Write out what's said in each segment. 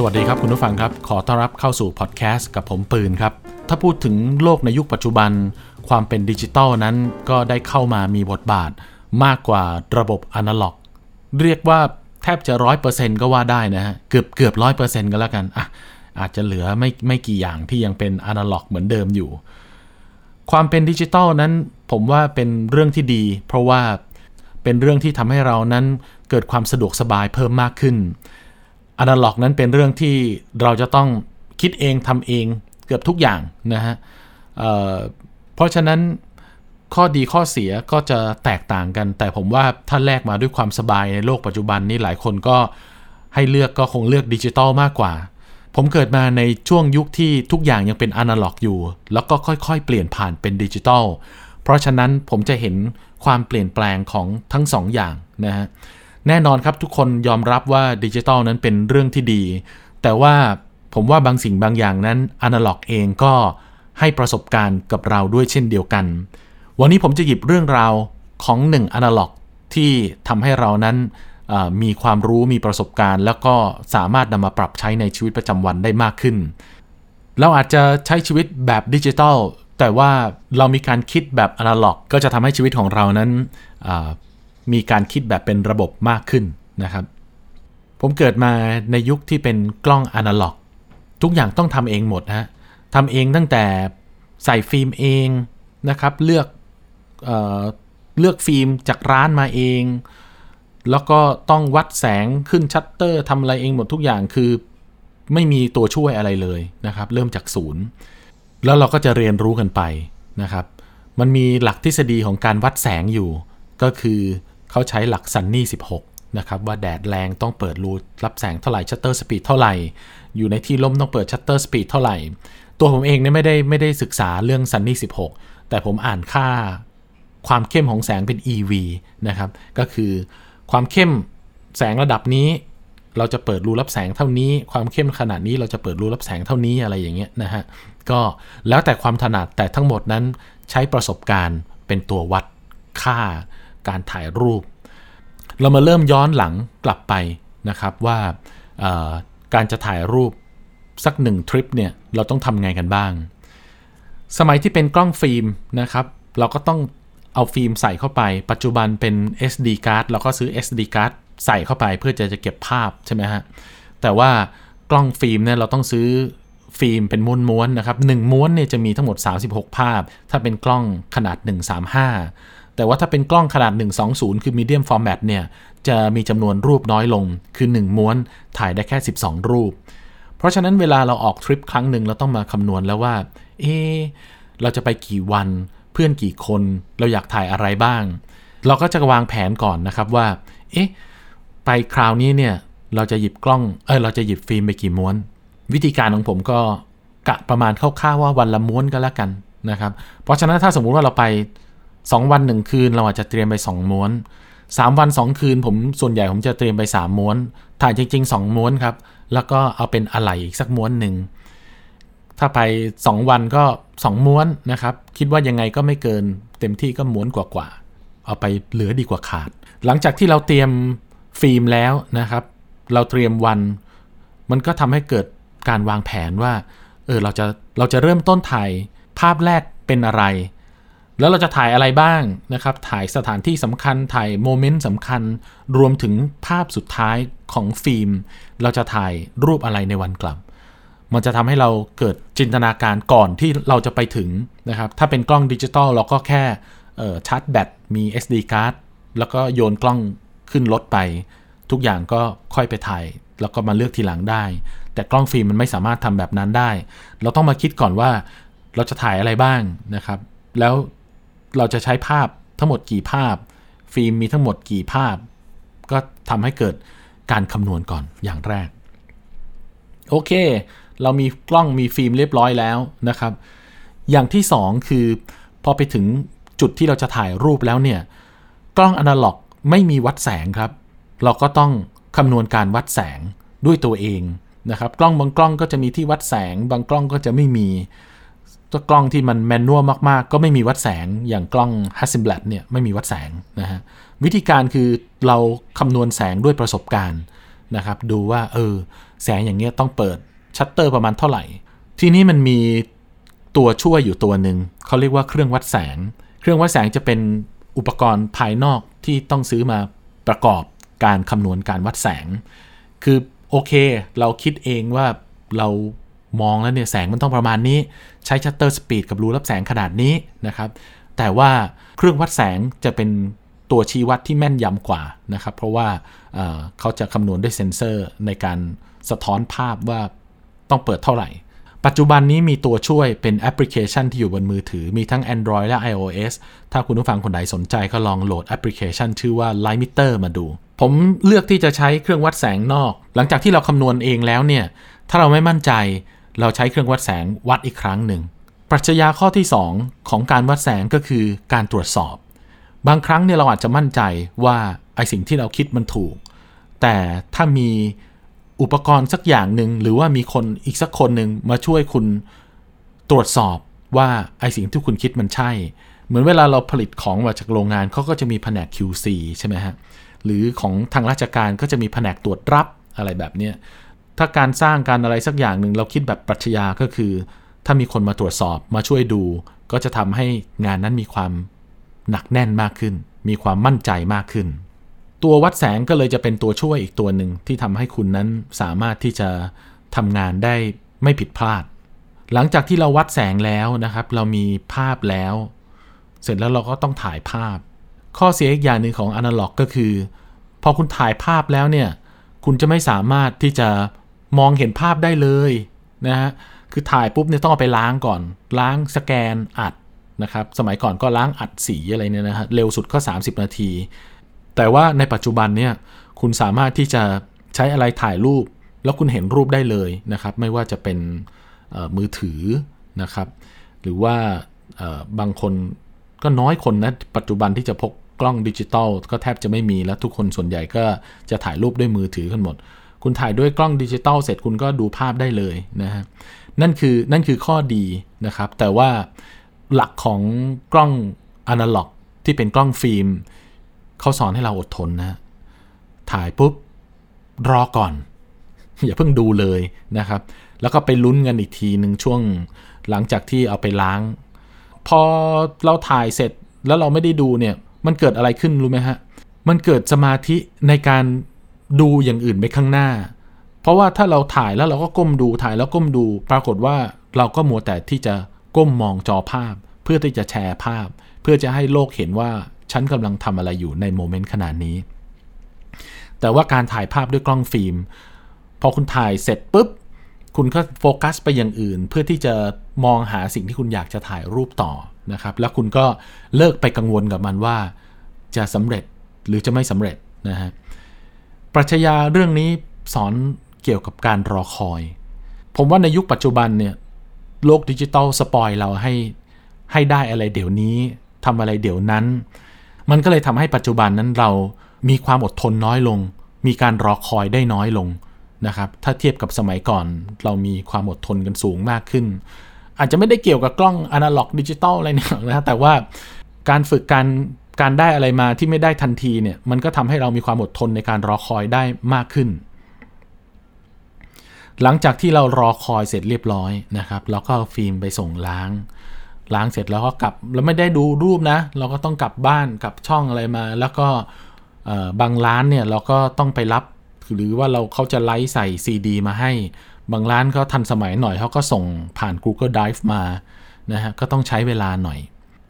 สวัสดีครับคุณผู้ฟังครับ ขอต้อนรับเข้าสู่พอดแคสต์กับผมปืนครับ ถ้าพูดถึงโลกในยุคปัจจุบัน ความเป็นดิจิตอลนั้นก็ได้เข้ามามีบทบาทมากกว่าระบบอนาล็อก เรียกว่าแทบจะร้อยเปอร์เซ็นต์ก็ว่าได้นะฮะ เกือบเกือบร้อยเปอร์เซ็นต์ก็แล้วกันอะอาจจะเหลือไม่ไม่กี่อย่างที่ยังเป็นอนาล็อกเหมือนเดิมอยู่ ความเป็นดิจิตอลนั้นผมว่าเป็นเรื่องที่ดี เพราะว่าเป็นเรื่องที่ทำให้เรานั้นเกิดความสะดวกสบายเพิ่มมากขึ้น อนาล็อกนั้นเป็นเรื่องที่เราจะต้องคิดเองทำเองเกือบทุกอย่างนะฮะเพราะฉะนั้นข้อดีข้อเสียก็จะแตกต่างกัน แต่ผมว่าถ้าแลกมาด้วยความสบายในโลกปัจจุบันนี้หลายคนก็ให้เลือกก็คงเลือกดิจิตอลมากกว่า ผมเกิดมาในช่วงยุคที่ทุกอย่างยังเป็นอนาล็อกอยู่ แล้วก็ค่อยๆ เปลี่ยนผ่านเป็นดิจิตอลเพราะฉะนั้นผมจะเห็นความเปลี่ยนแปลงของทั้งสองอย่างนะฮะ แน่นอนครับทุกคนยอมรับว่าดิจิทัลนั้นเป็นเรื่องที่ดี แต่ว่าผมว่าบางสิ่งบางอย่างนั้นอนาล็อกเองก็ให้ประสบการณ์กับเราด้วยเช่นเดียวกัน วันนี้ผมจะหยิบเรื่องราวของหนึ่งอนาล็อกที่ทำให้เรานั้นมีความรู้มีประสบการณ์ แล้วก็สามารถนำมาปรับใช้ในชีวิตประจำวันได้มากขึ้น เราอาจจะใช้ชีวิตแบบดิจิทัลแต่ว่าเรามีการคิดแบบอนาล็อก ก็จะทำให้ชีวิตของเรานั้น มีการคิดแบบเป็นระบบมากขึ้นนะครับ ผมเกิดมาในยุคที่เป็นกล้องอนาล็อก ทุกอย่างต้องทำเองหมดฮะทำเองตั้งแต่ใส่ฟิล์มเองนะครับ เลือกเอเลือกฟิล์มจากร้านมาเอง แล้วก็ต้องวัดแสงขึ้นชัตเตอร์ทำอะไรเองหมดทุกอย่างคือไม่มีตัวช่วยอะไรเลยนะครับ เริ่มจากศูนย์ แล้วเราก็จะเรียนรู้กันไปนะครับ มันมีหลักทฤษฎีของการวัดแสงอยู่ ก็คือ เขาใช้หลัก sunny 16 นะครับ ว่าแดดแรงต้องเปิดรูรับแสงเท่าไหร่ shutter speed เท่าไหร่ อยู่ในที่ร่มต้องเปิด shutter speed เท่าไหร่ ตัวผมเองเนี่ยไม่ได้ไม่ได้ศึกษาเรื่อง sunny 16 แต่ผมอ่านค่าความเข้มของแสงเป็น EV นะครับ ก็คือความเข้มแสงระดับนี้เราจะเปิดรูรับแสงเท่านี้ ความเข้มขนาดนี้เราจะเปิดรูรับแสงเท่านี้อะไรอย่างเงี้ยนะฮะ ก็แล้วแต่ความถนัดแต่ทั้งหมดนั้นใช้ประสบการณ์เป็นตัววัดค่า การถ่ายรูป เรามาเริ่มย้อนหลังกลับไปนะครับว่าการจะถ่ายรูปสักหนึ่งทริปเนี่ยเราต้องทำไงกันบ้าง สมัยที่เป็นกล้องฟิล์มนะครับ เราก็ต้องเอาฟิล์มใส่เข้าไป ปัจจุบันเป็น SD card เราก็ซื้อ SD card ใส่เข้าไปเพื่อจะจะเก็บภาพใช่ไหมฮะ แต่ว่ากล้องฟิล์มเนี่ยเราต้องซื้อฟิล์มเป็นม้วนๆนะครับหนึ่งม้วนเนี่ยจะมีทั้งหมด 36 ภาพ ถ้าเป็นกล้องขนาด 135 แต่ว่าถ้าเป็นกล้องขนาด 120 คือ medium format เนี่ย จะมีจำนวนรูปน้อยลง คือ 1 ม้วนถ่ายได้แค่ 12 รูป เพราะฉะนั้นเวลาเราออกทริปครั้งหนึ่งเราต้องมาคำนวณแล้วว่า เอเราจะไปกี่วัน เพื่อนกี่คน เราอยากถ่ายอะไรบ้าง เราก็จะวางแผนก่อนนะครับว่า เอ๊ะ ไปคราวนี้เนี่ย เราจะหยิบกล้อง เออเราจะหยิบฟิล์มไปกี่ม้วน วิธีการของผมก็กะประมาณคร่าวๆว่าวันละม้วนก็แล้วกันนะครับ เพราะฉะนั้นถ้าสมมุติว่าเราไป 2 วัน 1 คืนเราอาจจะเตรียมไป 2 ม้วน 3 วัน 2 คืน ผมส่วนใหญ่ผมจะเตรียมไป 3 ม้วน ถ่ายจริง ๆ 2 ม้วนครับ แล้วก็เอาเป็นอะไหล่อีกสักม้วนหนึ่ง ถ้าไป 2 วันก็ 2 ม้วนนะครับ คิดว่ายังไงก็ไม่เกิน เต็มที่ก็ม้วนกว่าๆ เอาไปเหลือดีกว่าขาด หลังจากที่เราเตรียมฟิล์มแล้วนะครับ เราเตรียมวัน มันก็ทำให้เกิดการวางแผนว่า เออเราจะเราจะเริ่มต้นถ่ายภาพแรกเป็นอะไร แล้วเราจะถ่ายอะไรบ้างนะครับ ถ่ายสถานที่สำคัญ ถ่ายโมเมนต์สำคัญ รวมถึงภาพสุดท้ายของฟิล์ม เราจะถ่ายรูปอะไรในวันกลับ มันจะทำให้เราเกิดจินตนาการก่อนที่เราจะไปถึงนะครับ ถ้าเป็นกล้องดิจิตอลเราก็แค่ชาร์จแบต มี SD card แล้วก็โยนกล้องขึ้นรถไป ทุกอย่างก็ค่อยไปถ่าย แล้วก็มาเลือกทีหลังได้ แต่กล้องฟิล์มมันไม่สามารถทำแบบนั้นได้ เราต้องมาคิดก่อนว่าเราจะถ่ายอะไรบ้างนะครับ แล้ว เราจะใช้ภาพทั้งหมดกี่ภาพ ฟิล์มมีทั้งหมดกี่ภาพ ก็ทำให้เกิดการคำนวณก่อนอย่างแรก โอเค เรามีกล้องมีฟิล์มเรียบร้อยแล้วนะครับ อย่างที่ 2 คือ พอไปถึงจุดที่เราจะถ่ายรูปแล้วเนี่ย กล้องอนาล็อกไม่มีวัดแสงครับ เราก็ต้องคำนวณการวัดแสงด้วยตัวเองนะครับ กล้องบางกล้องก็จะมีที่วัดแสง บางกล้องก็จะไม่มี ตัวกล้องที่มันแมนนวลมากๆ ก็ไม่มีวัดแสงอย่างกล้อง Hasselblad เนี่ยไม่มีวัดแสงนะฮะวิธีการคือเราคำนวณแสงด้วยประสบการณ์นะครับ ดูว่าเออแสงอย่างเงี้ยต้องเปิดชัตเตอร์ประมาณเท่าไหร่ ที่นี้มันมีตัวช่วยอยู่ตัวหนึ่งเขาเรียกว่าเครื่องวัดแสง เครื่องวัดแสงจะเป็นอุปกรณ์ภายนอกที่ต้องซื้อมาประกอบการคำนวณการวัดแสง คือโอเค เราคิดเองว่าเรา มองแล้วเนี่ยแสงมันต้องประมาณนี้ ใช้ shutter speed กับรูรับแสงขนาดนี้นะครับ แต่ว่าเครื่องวัดแสงจะเป็นตัวชี้วัดที่แม่นยำกว่านะครับ เพราะว่าเเขาจะคำนวณด้วยเซ็นเซอร์ในการสะท้อนภาพว่าต้องเปิดเท่าไหร่ ปัจจุบันนี้มีตัวช่วยเป็นแอปพลิเคชันที่อยู่บนมือถือ มีทั้ง Android และ iOS ถ้าคุณผู้ฟังคนใดสนใจก็ลองโหลดแอปพลิเคชัน ชื่อว่า Light Meter มาดู ผมเลือกที่จะใช้เครื่องวัดแสงนอก หลังจากที่เราคำนวณเองแล้วเนี่ย ถ้าเราไม่มั่นใจ เราใช้เครื่องวัดแสงวัดอีกครั้งหนึ่ง ปรัชญาข้อที่ 2 ของการวัดแสงก็คือการตรวจสอบ บางครั้งเนี่ยเราอาจจะมั่นใจว่าไอสิ่งที่เราคิดมันถูก แต่ถ้ามีอุปกรณ์สักอย่างหนึ่งหรือว่ามีคนอีกสักคนหนึ่งมาช่วยคุณตรวจสอบว่าไอสิ่งที่คุณคิดมันใช่ เหมือนเวลาเราผลิตของมาจากโรงงานเขาก็จะมีแผนก QC ใช่ไหมฮะ หรือของทางราชการก็จะมีแผนกตรวจรับอะไรแบบเนี้ย ถ้าการสร้างการอะไรสักอย่างหนึ่งเราคิดแบบปรัชญาก็คือ ถ้ามีคนมาตรวจสอบมาช่วยดู ก็จะทำให้งานนั้นมีความหนักแน่นมากขึ้น มีความมั่นใจมากขึ้น ตัววัดแสงก็เลยจะเป็นตัวช่วยอีกตัวหนึ่งที่ทำให้คุณนั้นสามารถที่จะทำงานได้ไม่ผิดพลาด หลังจากที่เราวัดแสงแล้วนะครับ เรามีภาพแล้ว เสร็จแล้วเราก็ต้องถ่ายภาพ ข้อเสียอีกอย่างหนึ่งของอนาล็อกก็คือ พอคุณถ่ายภาพแล้วเนี่ย คุณจะไม่สามารถที่จะ มองเห็นภาพได้เลยนะฮะคือถ่ายปุ๊บเนี่ยต้องเอาไปล้างก่อน ล้างสแกนอัดนะครับสมัยก่อนก็ล้างอัดสีอะไรเนี่ยนะฮะเร็วสุดก็ 30 นาที แต่ว่าในปัจจุบันเนี่ยคุณสามารถที่จะใช้อะไรถ่ายรูป แล้วคุณเห็นรูปได้เลยนะครับ ไม่ว่าจะเป็นมือถือนะครับ หรือว่าบางคนก็น้อยคนนะปัจจุบันที่จะพกกล้องดิจิตอลก็แทบจะไม่มีแล้วทุกคนส่วนใหญ่ก็จะถ่ายรูปด้วยมือถือกันหมด คุณถ่ายด้วยกล้องดิจิตอลเสร็จคุณก็ดูภาพได้เลยนะฮะนั่นคือนั่นคือข้อดีนะครับ แต่ว่าหลักของกล้องอนาล็อกที่เป็นกล้องฟิล์มเขาสอนให้เราอดทนนะถ่ายปุ๊บรอก่อน อย่าเพิ่งดูเลยนะครับ แล้วก็ไปลุ้นกันอีกทีหนึ่งช่วงหลังจากที่เอาไปล้าง พอเราถ่ายเสร็จแล้วเราไม่ได้ดูเนี่ย มันเกิดอะไรขึ้นรู้ไหมฮะ มันเกิดสมาธิในการ ดูอย่างอื่นไปข้างหน้า เพราะว่าถ้าเราถ่ายแล้วเราก็ก้มดูถ่ายแล้วก้มดู ปรากฏว่าเราก็มัวแต่ที่จะก้มมองจอภาพ เพื่อที่จะแชร์ภาพ เพื่อจะให้โลกเห็นว่าฉันกำลังทำอะไรอยู่ในโมเมนต์ขนาดนี้ แต่ว่าการถ่ายภาพด้วยกล้องฟิล์ม พอคุณถ่ายเสร็จปุ๊บ คุณก็โฟกัสไปอย่างอื่น เพื่อที่จะมองหาสิ่งที่คุณอยากจะถ่ายรูปต่อนะครับ แล้วคุณก็เลิกไปกังวลกับมันว่า จะสำเร็จหรือจะไม่สำเร็จนะฮะ ปรัชญาเรื่องนี้สอนเกี่ยวกับการรอคอย ผมว่าในยุคปัจจุบันเนี่ยโลกดิจิตอล spoil เราให้ให้ได้อะไรเดี๋ยวนี้ทำอะไรเดี๋ยวนั้น มันก็เลยทำให้ปัจจุบันนั้นเรามีความอดทนน้อยลง มีการรอคอยได้น้อยลงนะครับถ้าเทียบกับสมัยก่อนเรามีความอดทนกันสูงมากขึ้น อาจจะไม่ได้เกี่ยวกับกล้องอนาล็อกดิจิตอลอะไรเนี่ยนะแต่ว่าการฝึกการ การได้อะไรมาที่ไม่ได้ทันทีเนี่ยมันก็ทำให้เรามีความอดทนในการรอคอยได้มากขึ้น หลังจากที่เรารอคอยเสร็จเรียบร้อยนะครับแล้วก็ฟิล์มไปส่งล้าง ล้างเสร็จแล้วก็กลับแล้วไม่ได้ดูรูปนะ เราก็ต้องกลับบ้านกลับช่องอะไรมา แล้วก็บางร้านเนี่ยเราก็ต้องไปรับหรือว่าเราเขาจะไลฟ์ใส่ CD มาให้ บางร้านก็ทันสมัยหน่อยเขาก็ส่งผ่าน Google Drive มานะฮะก็ต้องใช้เวลาหน่อย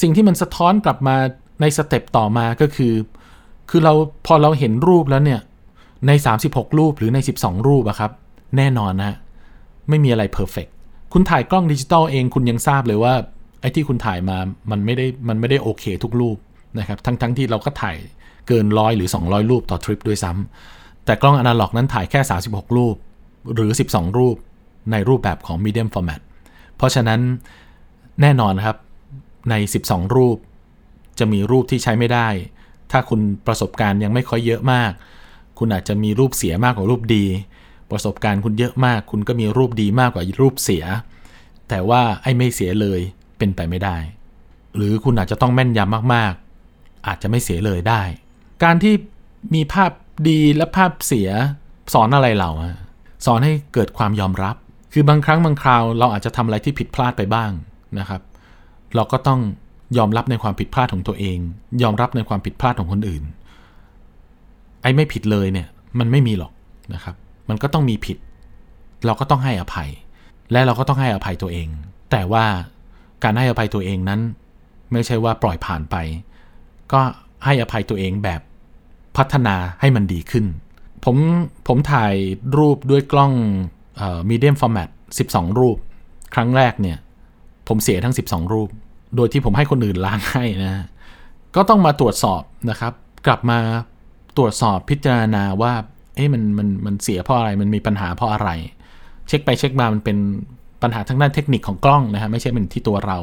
สิ่งที่มันสะท้อนกลับมา ในสเต็ปต่อมาก็คือ คือเราพอเราเห็นรูปแล้วเนี่ย ใน 36 รูปหรือใน 12 รูปอะครับ แน่นอนนะไม่มีอะไร perfect คุณถ่ายกล้องดิจิตอลเองคุณยังทราบเลยว่า ไอ้ที่คุณถ่ายมามันไม่ได้มันไม่ได้โอเคทุกรูปนะครับทั้งๆที่เราก็ถ่ายเกินร้อยหรือ 200 รูปต่อทริปด้วยซ้ำแต่กล้องอนาล็อกนั้นถ่ายแค่ 36 รูป หรือ 12 รูปในรูปแบบของ medium format เพราะฉะนั้นแน่นอนครับใน 12 รูป จะมีรูปที่ใช้ไม่ได้ ถ้าคุณประสบการณ์ยังไม่ค่อยเยอะมาก คุณอาจจะมีรูปเสียมากกว่ารูปดี ประสบการณ์คุณเยอะมาก คุณก็มีรูปดีมากกว่ารูปเสีย แต่ว่าไอ้ไม่เสียเลยเป็นไปไม่ได้ หรือคุณอาจจะต้องแม่นยำมากๆ อาจจะไม่เสียเลยได้ การที่มีภาพดีและภาพเสียสอนอะไรเราอะสอนให้เกิดความยอมรับ คือบางครั้งบางคราว เราอาจจะทำอะไรที่ผิดพลาดไปบ้างนะครับ เราก็ต้อง ยอมรับในความผิดพลาดของตัวเอง ยอมรับในความผิดพลาดของคนอื่น ไอ้ไม่ผิดเลยเนี่ย มันไม่มีหรอกนะครับ มันก็ต้องมีผิด เราก็ต้องให้อภัย และเราก็ต้องให้อภัยตัวเอง แต่ว่าการให้อภัยตัวเองนั้น ไม่ใช่ว่าปล่อยผ่านไป ก็ให้อภัยตัวเองแบบพัฒนาให้มันดีขึ้น ผมผมถ่ายรูปด้วยกล้องมีเดียมฟอร์แมต12 รูป ครั้งแรกเนี่ย ผมเสียทั้ง 12 รูป โดยที่ผมให้คนอื่นล้างให้นะ ก็ต้องมาตรวจสอบนะครับ กลับมาตรวจสอบพิจารณาว่า เอ๊ะมันมันมันเสียเพราะอะไร มันมีปัญหาเพราะอะไร เช็คไปเช็คมา มันเป็นปัญหาทางด้านเทคนิคของกล้องนะฮะ ไม่ใช่เป็นที่ตัวเรา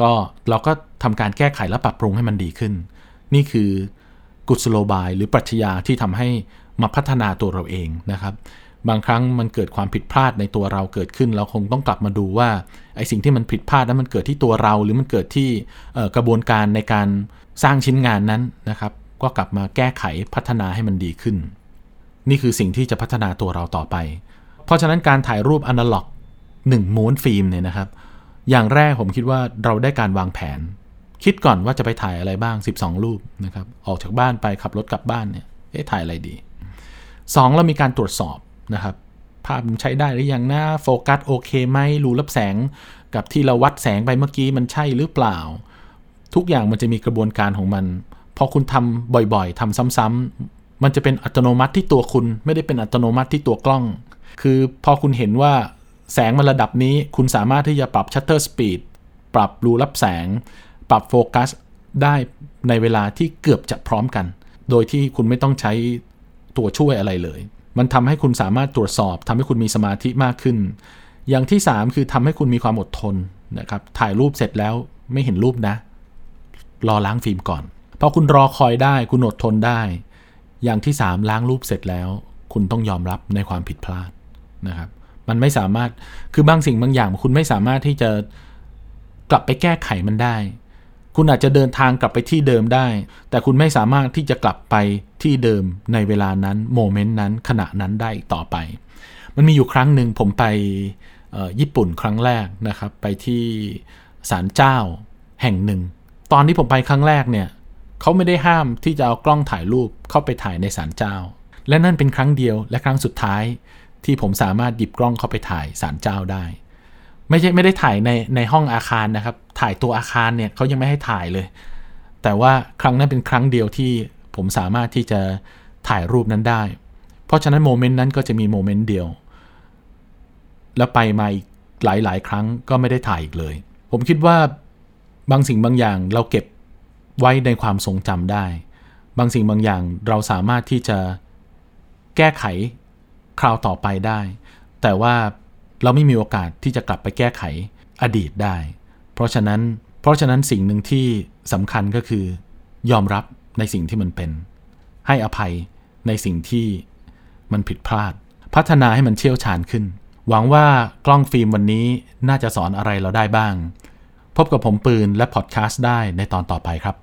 ก็เราก็ทำการแก้ไขและปรับปรุงให้มันดีขึ้น นี่คือกุศโลบายหรือปรัชญาที่ทำให้มาพัฒนาตัวเราเองนะครับ บางครั้งมันเกิดความผิดพลาดในตัวเราเกิดขึ้น เราคงต้องกลับมาดูว่าไอ้สิ่งที่มันผิดพลาดนั้นมันเกิดที่ตัวเรา หรือมันเกิดที่กระบวนการในการสร้างชิ้นงานนั้นนะครับ ก็กลับมาแก้ไขพัฒนาให้มันดีขึ้น นี่คือสิ่งที่จะพัฒนาตัวเราต่อไป เพราะฉะนั้นการถ่ายรูปอนาล็อก1ม้วนฟิล์มเนี่ยนะครับ อย่างแรกผมคิดว่าเราได้การวางแผน คิดก่อนว่าจะไปถ่ายอะไรบ้าง 12 รูปนะครับออกจากบ้านไปขับรถกลับบ้านเนี่ยเอ๊ะถ่ายอะไรดี 2. เรามีการตรวจสอบ นะครับ ภาพมันใช้ได้หรือยังนะโฟกัสโอเคไหมรูรับแสงกับที่เราวัดแสงไปเมื่อกี้มันใช่หรือเปล่า ทุกอย่างมันจะมีกระบวนการของมัน พอคุณทำบ่อยๆทำซ้ำๆมันจะเป็นอัตโนมัติที่ตัวคุณไม่ได้เป็นอัตโนมัติที่ตัวกล้อง คือพอคุณเห็นว่าแสงมันระดับนี้ คุณสามารถที่จะปรับ shutter speed ปรับรูรับแสง ปรับโฟกัสได้ในเวลาที่เกือบจะพร้อมกัน โดยที่คุณไม่ต้องใช้ตัวช่วยอะไรเลย มันทำให้คุณสามารถตรวจสอบทำให้คุณมีสมาธิมากขึ้น อย่างที่ 3 คือทำให้คุณมีความอดทนนะครับถ่ายรูปเสร็จแล้วไม่เห็นรูปนะ รอล้างฟิล์มก่อนพอคุณรอคอยได้คุณอดทนได้ อย่างที่ 3 ล้างรูปเสร็จแล้ว คุณต้องยอมรับในความผิดพลาดนะครับ มันไม่สามารถคือบางสิ่งบางอย่าง คุณไม่สามารถที่จะกลับไปแก้ไขมันได้ คุณอาจจะเดินทางกลับไปที่เดิมได้ แต่คุณไม่สามารถที่จะกลับไปที่เดิมในเวลานั้นโมเมนต์นั้นขณะนั้นได้ต่อไป มันมีอยู่ครั้งหนึ่งผมไปญี่ปุ่นครั้งแรกนะครับ ไปที่ศาลเจ้าแห่งหนึ่ง ตอนที่ผมไปครั้งแรกเนี่ยเขาไม่ได้ห้ามที่จะเอากล้องถ่ายรูปเข้าไปถ่ายในศาลเจ้า และนั่นเป็นครั้งเดียวและครั้งสุดท้ายที่ผมสามารถหยิบกล้องเข้าไปถ่ายศาลเจ้าได้ ไม่ใช่ไม่ได้ถ่ายในในห้องอาคารนะครับ ถ่ายตัวอาคารเนี่ยเขายังไม่ให้ถ่ายเลย แต่ว่าครั้งนั้นเป็นครั้งเดียวที่ผมสามารถที่จะถ่ายรูปนั้นได้ เพราะฉะนั้นโมเมนต์นั้นก็จะมีโมเมนต์เดียว แล้วไปมาอีกหลาย ๆ ครั้งก็ไม่ได้ถ่ายอีกเลย ผมคิดว่าบางสิ่งบางอย่างเราเก็บไว้ในความทรงจำได้ บางสิ่งบางอย่างเราสามารถที่จะแก้ไขคราวต่อไปได้ แต่ว่าเราไม่มีโอกาสที่จะกลับไปแก้ไขอดีตได้ ราะฉะนั้นเพราะฉะนั้นสิ่งหนึ่งที่สำคัญก็คือยอมรับในสิ่งที่มันเป็น ให้อภัยในสิ่งที่มันผิดพลาด พัฒนาให้มันเชี่ยวชาญขึ้น หวังว่ากล้องฟิล์มวันนี้น่าจะสอนอะไรเราได้บ้าง พบกับผมปืนและพอดแคสต์ได้ในตอนต่อไปครับ